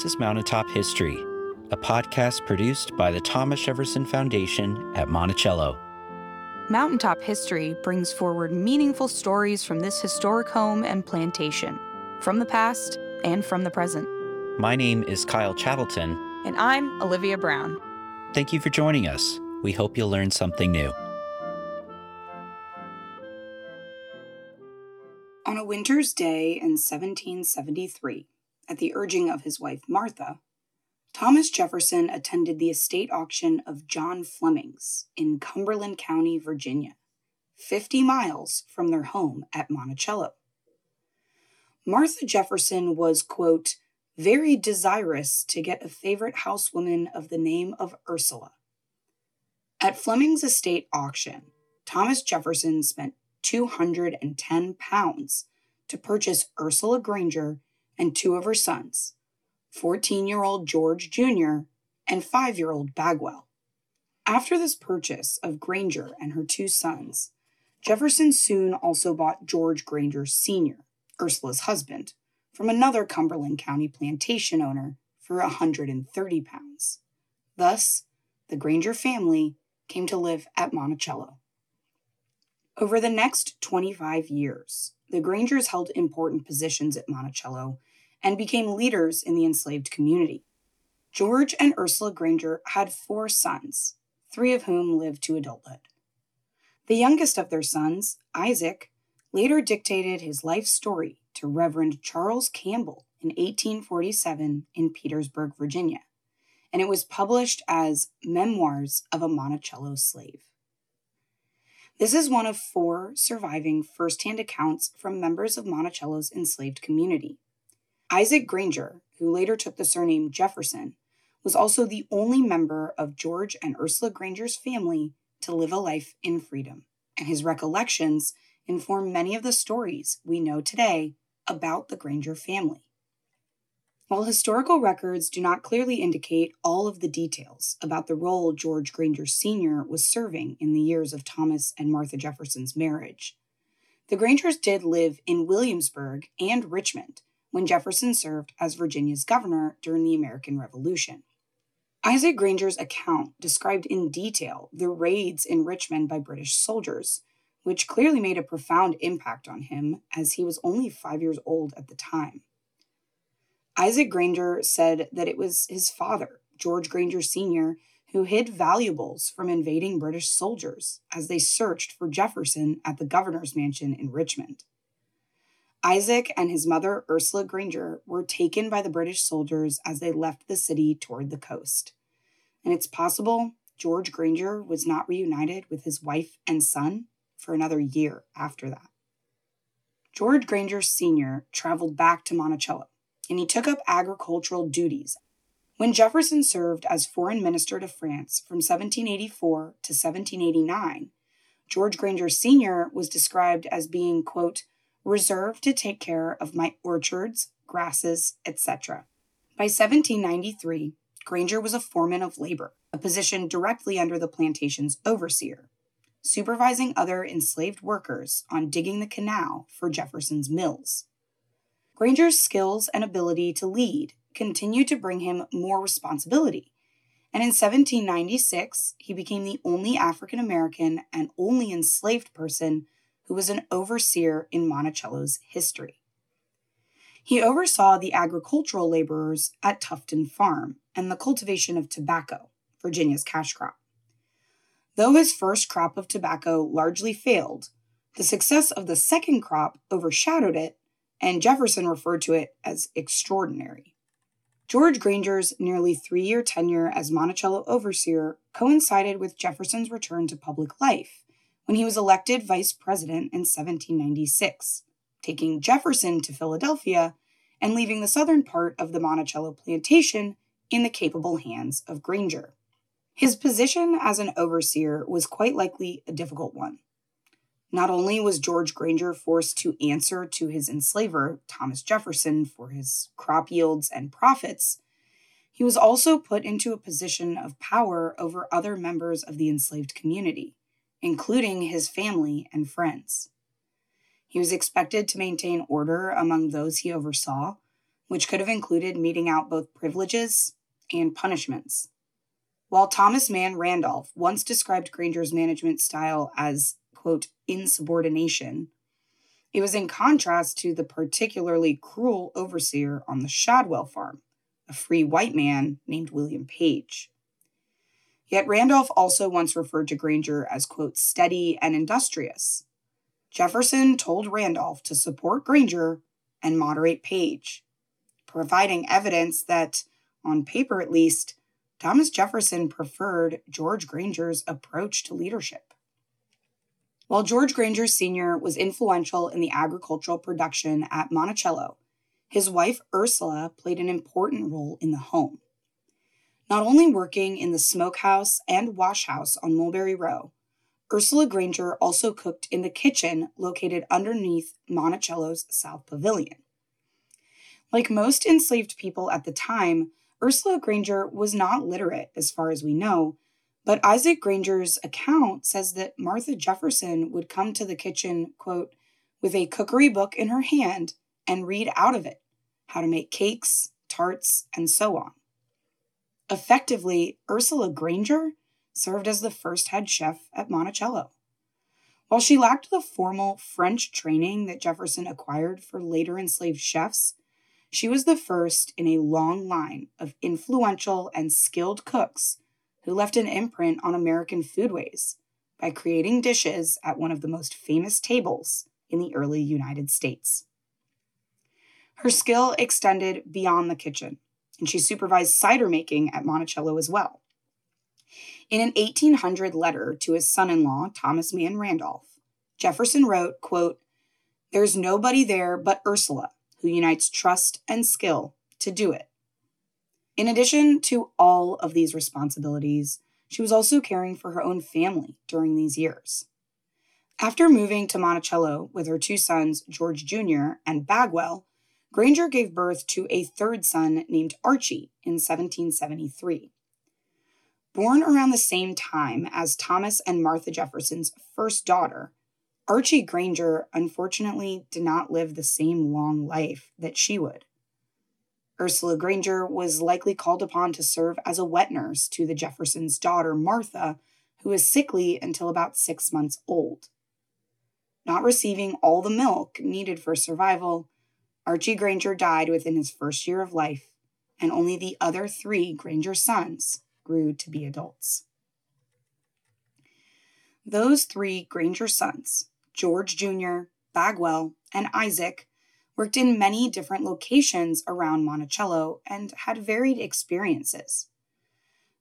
This is Mountaintop History, a podcast produced by the Thomas Jefferson Foundation at Monticello. Mountaintop History brings forward meaningful stories from this historic home and plantation, from the past and from the present. My name is Kyle Chattelton. And I'm Olivia Brown. Thank you for joining us. We hope you'll learn something new. On a winter's day in 1773, at the urging of his wife Martha, Thomas Jefferson attended the estate auction of John Fleming's in Cumberland County, Virginia, 50 miles from their home at Monticello. Martha Jefferson was, quote, very desirous to get a favorite housewoman of the name of Ursula. At Fleming's estate auction, Thomas Jefferson spent 210 pounds to purchase Ursula Granger and two of her sons, 14 year old George Jr. and 5 year old Bagwell. After this purchase of Granger and her two sons, Jefferson soon also bought George Granger Sr., Ursula's husband, from another Cumberland County plantation owner for 130 pounds. Thus, the Granger family came to live at Monticello. Over the next 25 years, the Grangers held important positions at Monticello and became leaders in the enslaved community. George and Ursula Granger had four sons, three of whom lived to adulthood. The youngest of their sons, Isaac, later dictated his life story to Reverend Charles Campbell in 1847 in Petersburg, Virginia, and it was published as Memoirs of a Monticello Slave. This is one of four surviving firsthand accounts from members of Monticello's enslaved community. Isaac Granger, who later took the surname Jefferson, was also the only member of George and Ursula Granger's family to live a life in freedom, and his recollections inform many of the stories we know today about the Granger family. While historical records do not clearly indicate all of the details about the role George Granger Sr. was serving in the years of Thomas and Martha Jefferson's marriage, the Grangers did live in Williamsburg and Richmond when Jefferson served as Virginia's governor during the American Revolution. Isaac Granger's account described in detail the raids in Richmond by British soldiers, which clearly made a profound impact on him as he was only five years old at the time. Isaac Granger said that it was his father, George Granger Sr., who hid valuables from invading British soldiers as they searched for Jefferson at the governor's mansion in Richmond. Isaac and his mother, Ursula Granger, were taken by the British soldiers as they left the city toward the coast. And it's possible George Granger was not reunited with his wife and son for another year after that. George Granger Sr. traveled back to Monticello and he took up agricultural duties. When Jefferson served as foreign minister to France from 1784 to 1789, George Granger Sr. was described as being, quote, reserved to take care of my orchards, grasses, etc. By 1793, Granger was a foreman of labor, a position directly under the plantation's overseer, supervising other enslaved workers on digging the canal for Jefferson's mills. Granger's skills and ability to lead continued to bring him more responsibility. And in 1796, he became the only African American and only enslaved person who was an overseer in Monticello's history. He oversaw the agricultural laborers at Tufton Farm and the cultivation of tobacco, Virginia's cash crop. Though his first crop of tobacco largely failed, the success of the second crop overshadowed it and Jefferson referred to it as extraordinary. George Granger's nearly three year tenure as Monticello overseer coincided with Jefferson's return to public life when he was elected vice president in 1796, taking Jefferson to Philadelphia and leaving the southern part of the Monticello plantation in the capable hands of Granger. His position as an overseer was quite likely a difficult one. Not only was George Granger forced to answer to his enslaver, Thomas Jefferson, for his crop yields and profits, he was also put into a position of power over other members of the enslaved community, including his family and friends. He was expected to maintain order among those he oversaw, which could have included meting out both privileges and punishments. While Thomas Mann Randolph once described Granger's management style as, quote, insubordination, it was in contrast to the particularly cruel overseer on the Shadwell farm, a free white man named William Page. Yet Randolph also once referred to Granger as, quote, steady and industrious. Jefferson told Randolph to support Granger and moderate Page, providing evidence that, on paper at least, Thomas Jefferson preferred George Granger's approach to leadership. While George Granger Sr. was influential in the agricultural production at Monticello, his wife Ursula played an important role in the home. Not only working in the smokehouse and washhouse on Mulberry Row, Ursula Granger also cooked in the kitchen located underneath Monticello's South Pavilion. Like most enslaved people at the time, Ursula Granger was not literate as far as we know, but Isaac Granger's account says that Martha Jefferson would come to the kitchen, quote, with a cookery book in her hand and read out of it how to make cakes, tarts, and so on. Effectively, Ursula Granger served as the first head chef at Monticello. While she lacked the formal French training that Jefferson acquired for later enslaved chefs, she was the first in a long line of influential and skilled cooks who left an imprint on American foodways by creating dishes at one of the most famous tables in the early United States. Her skill extended beyond the kitchen, and she supervised cider making at Monticello as well. In an 1800 letter to his son-in-law, Thomas Mann Randolph, Jefferson wrote, quote, There's nobody there but Ursula who unites trust and skill to do it. In addition to all of these responsibilities, she was also caring for her own family during these years. After moving to Monticello with her two sons, George Jr. and Bagwell, Granger gave birth to a third son named Archie in 1773. Born around the same time as Thomas and Martha Jefferson's first daughter, Archie Granger unfortunately did not live the same long life that she would. Ursula Granger was likely called upon to serve as a wet nurse to the Jeffersons' daughter, Martha, who was sickly until about six months old. Not receiving all the milk needed for survival, Archie Granger died within his first year of life, and only the other three Granger sons grew to be adults. Those three Granger sons, George Jr., Bagwell, and Isaac, worked in many different locations around Monticello, and had varied experiences.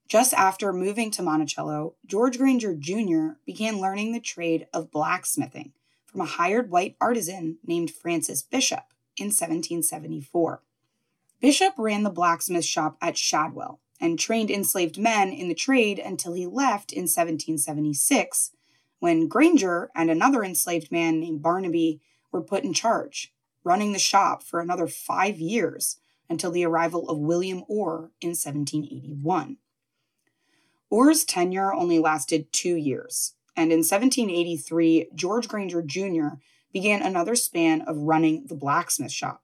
Just after moving to Monticello, George Granger Jr. began learning the trade of blacksmithing from a hired white artisan named Francis Bishop in 1774. Bishop ran the blacksmith shop at Shadwell and trained enslaved men in the trade until he left in 1776, when Granger and another enslaved man named Barnaby were put in charge running the shop for another five years until the arrival of William Orr in 1781. Orr's tenure only lasted two years, and in 1783, George Granger Jr. began another span of running the blacksmith shop,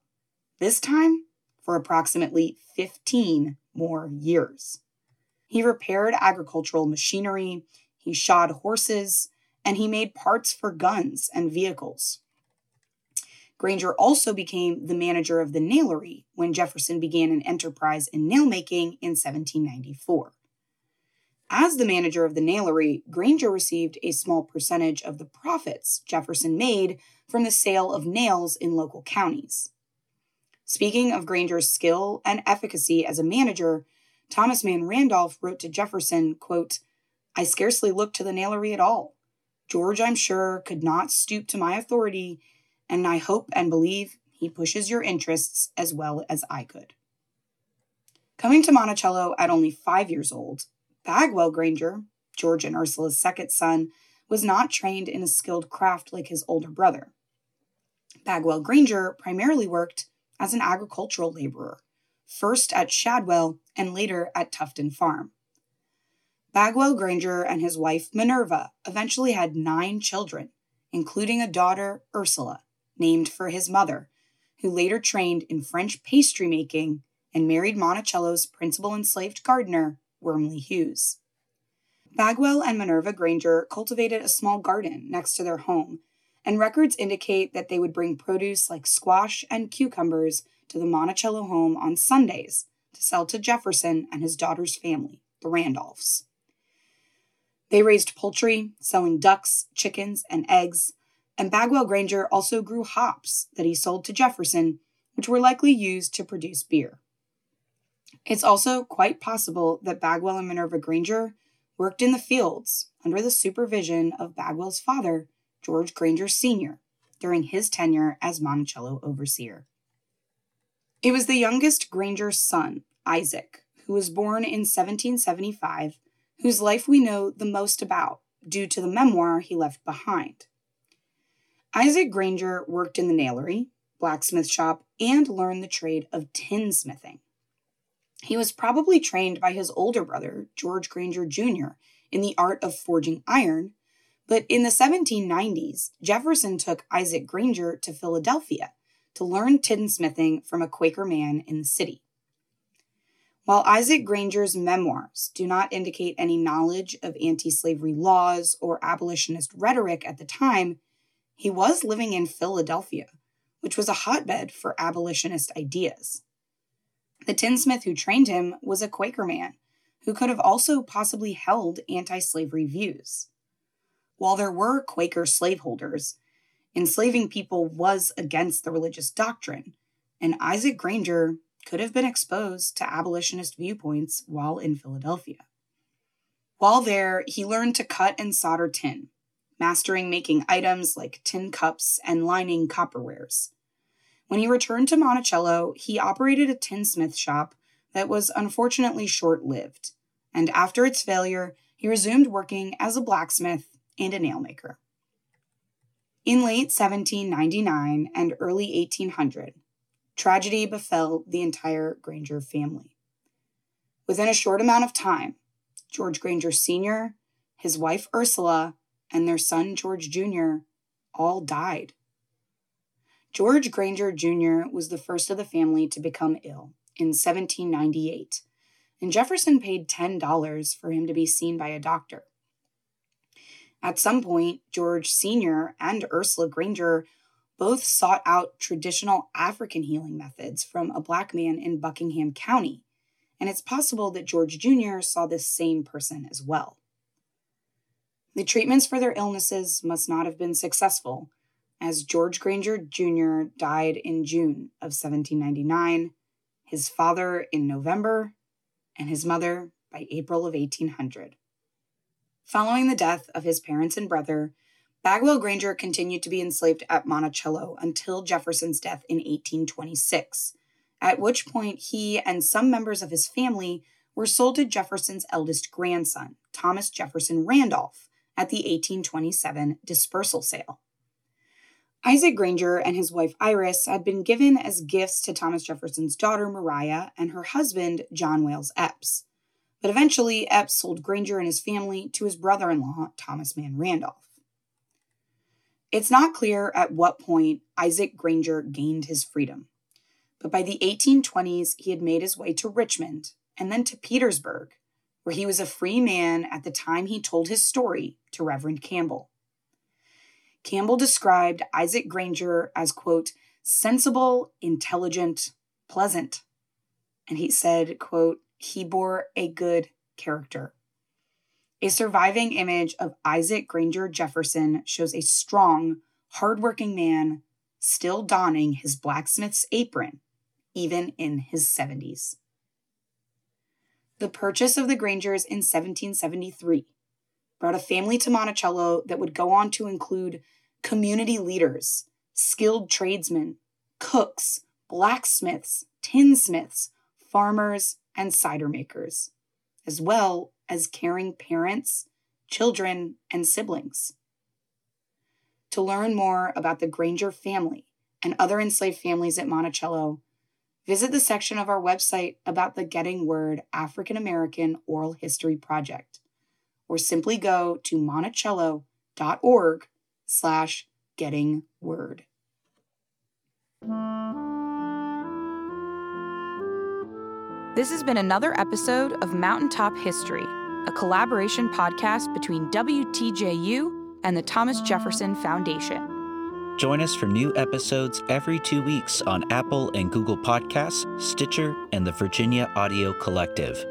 this time for approximately 15 more years. He repaired agricultural machinery, he shod horses, and he made parts for guns and vehicles. Granger also became the manager of the nailery when Jefferson began an enterprise in nail making in 1794. As the manager of the nailery, Granger received a small percentage of the profits Jefferson made from the sale of nails in local counties. Speaking of Granger's skill and efficacy as a manager, Thomas Mann Randolph wrote to Jefferson, quote, I scarcely looked to the nailery at all. George, I'm sure, could not stoop to my authority and I hope and believe he pushes your interests as well as I could. Coming to Monticello at only five years old, Bagwell Granger, George and Ursula's second son, was not trained in a skilled craft like his older brother. Bagwell Granger primarily worked as an agricultural laborer, first at Shadwell and later at Tufton Farm. Bagwell Granger and his wife Minerva eventually had nine children, including a daughter, Ursula, named for his mother, who later trained in French pastry making and married Monticello's principal enslaved gardener, Wormley Hughes. Bagwell and Minerva Granger cultivated a small garden next to their home, and records indicate that they would bring produce like squash and cucumbers to the Monticello home on Sundays to sell to Jefferson and his daughter's family, the Randolphs. They raised poultry, selling ducks, chickens, and eggs, and Bagwell Granger also grew hops that he sold to Jefferson, which were likely used to produce beer. It's also quite possible that Bagwell and Minerva Granger worked in the fields under the supervision of Bagwell's father, George Granger Sr., during his tenure as Monticello overseer. It was the youngest Granger's son, Isaac, who was born in 1775, whose life we know the most about due to the memoir he left behind. Isaac Granger worked in the nailery, blacksmith shop, and learned the trade of tinsmithing. He was probably trained by his older brother, George Granger Jr., in the art of forging iron, but in the 1790s, Jefferson took Isaac Granger to Philadelphia to learn tinsmithing from a Quaker man in the city. While Isaac Granger's memoirs do not indicate any knowledge of anti slavery laws or abolitionist rhetoric at the time, he was living in Philadelphia, which was a hotbed for abolitionist ideas. The tinsmith who trained him was a Quaker man who could have also possibly held anti slavery views. While there were Quaker slaveholders, enslaving people was against the religious doctrine, and Isaac Granger could have been exposed to abolitionist viewpoints while in Philadelphia. While there, he learned to cut and solder tin, mastering making items like tin cups and lining copperwares. When he returned to Monticello, he operated a tinsmith shop that was unfortunately short lived, and after its failure, he resumed working as a blacksmith and a nailmaker. In late 1799 and early 1800, tragedy befell the entire Granger family. Within a short amount of time, George Granger Sr., his wife Ursula, and their son George Jr. all died. George Granger Jr. was the first of the family to become ill in 1798, and Jefferson paid $10 for him to be seen by a doctor. At some point, George Sr. and Ursula Granger both sought out traditional African healing methods from a black man in Buckingham County, and it's possible that George Jr. saw this same person as well. The treatments for their illnesses must not have been successful, as George Granger Jr. died in June of 1799, his father in November, and his mother by April of 1800. Following the death of his parents and brother, Bagwell Granger continued to be enslaved at Monticello until Jefferson's death in 1826, at which point he and some members of his family were sold to Jefferson's eldest grandson, Thomas Jefferson Randolph, at the 1827 dispersal sale. Isaac Granger and his wife Iris had been given as gifts to Thomas Jefferson's daughter Maria and her husband John Wayles Eppes. But eventually, Eppes sold Granger and his family to his brother in law, Thomas Mann Randolph. It's not clear at what point Isaac Granger gained his freedom, but by the 1820s, he had made his way to Richmond and then to Petersburg, where he was a free man at the time he told his story to Reverend Campbell. Campbell described Isaac Granger as, quote, sensible, intelligent, pleasant. And he said, quote, he bore a good character. A surviving image of Isaac Granger Jefferson shows a strong, hardworking man still donning his blacksmith's apron, even in his 70s. The purchase of the Grangers in 1773 brought a family to Monticello that would go on to include community leaders, skilled tradesmen, cooks, blacksmiths, tinsmiths, farmers, and cider makers, as well as caring parents, children, and siblings. To learn more about the Granger family and other enslaved families at Monticello, visit the section of our website about the Getting Word African American Oral History Project, or simply go to monticello.org slash getting word. This has been another episode of Mountaintop History, a collaboration podcast between WTJU and the Thomas Jefferson Foundation. Join us for new episodes every two weeks on Apple and Google Podcasts, Stitcher, and the Virginia Audio Collective.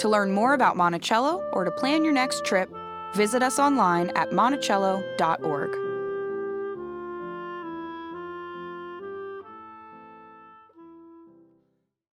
To learn more about Monticello or to plan your next trip, visit us online at monticello.org.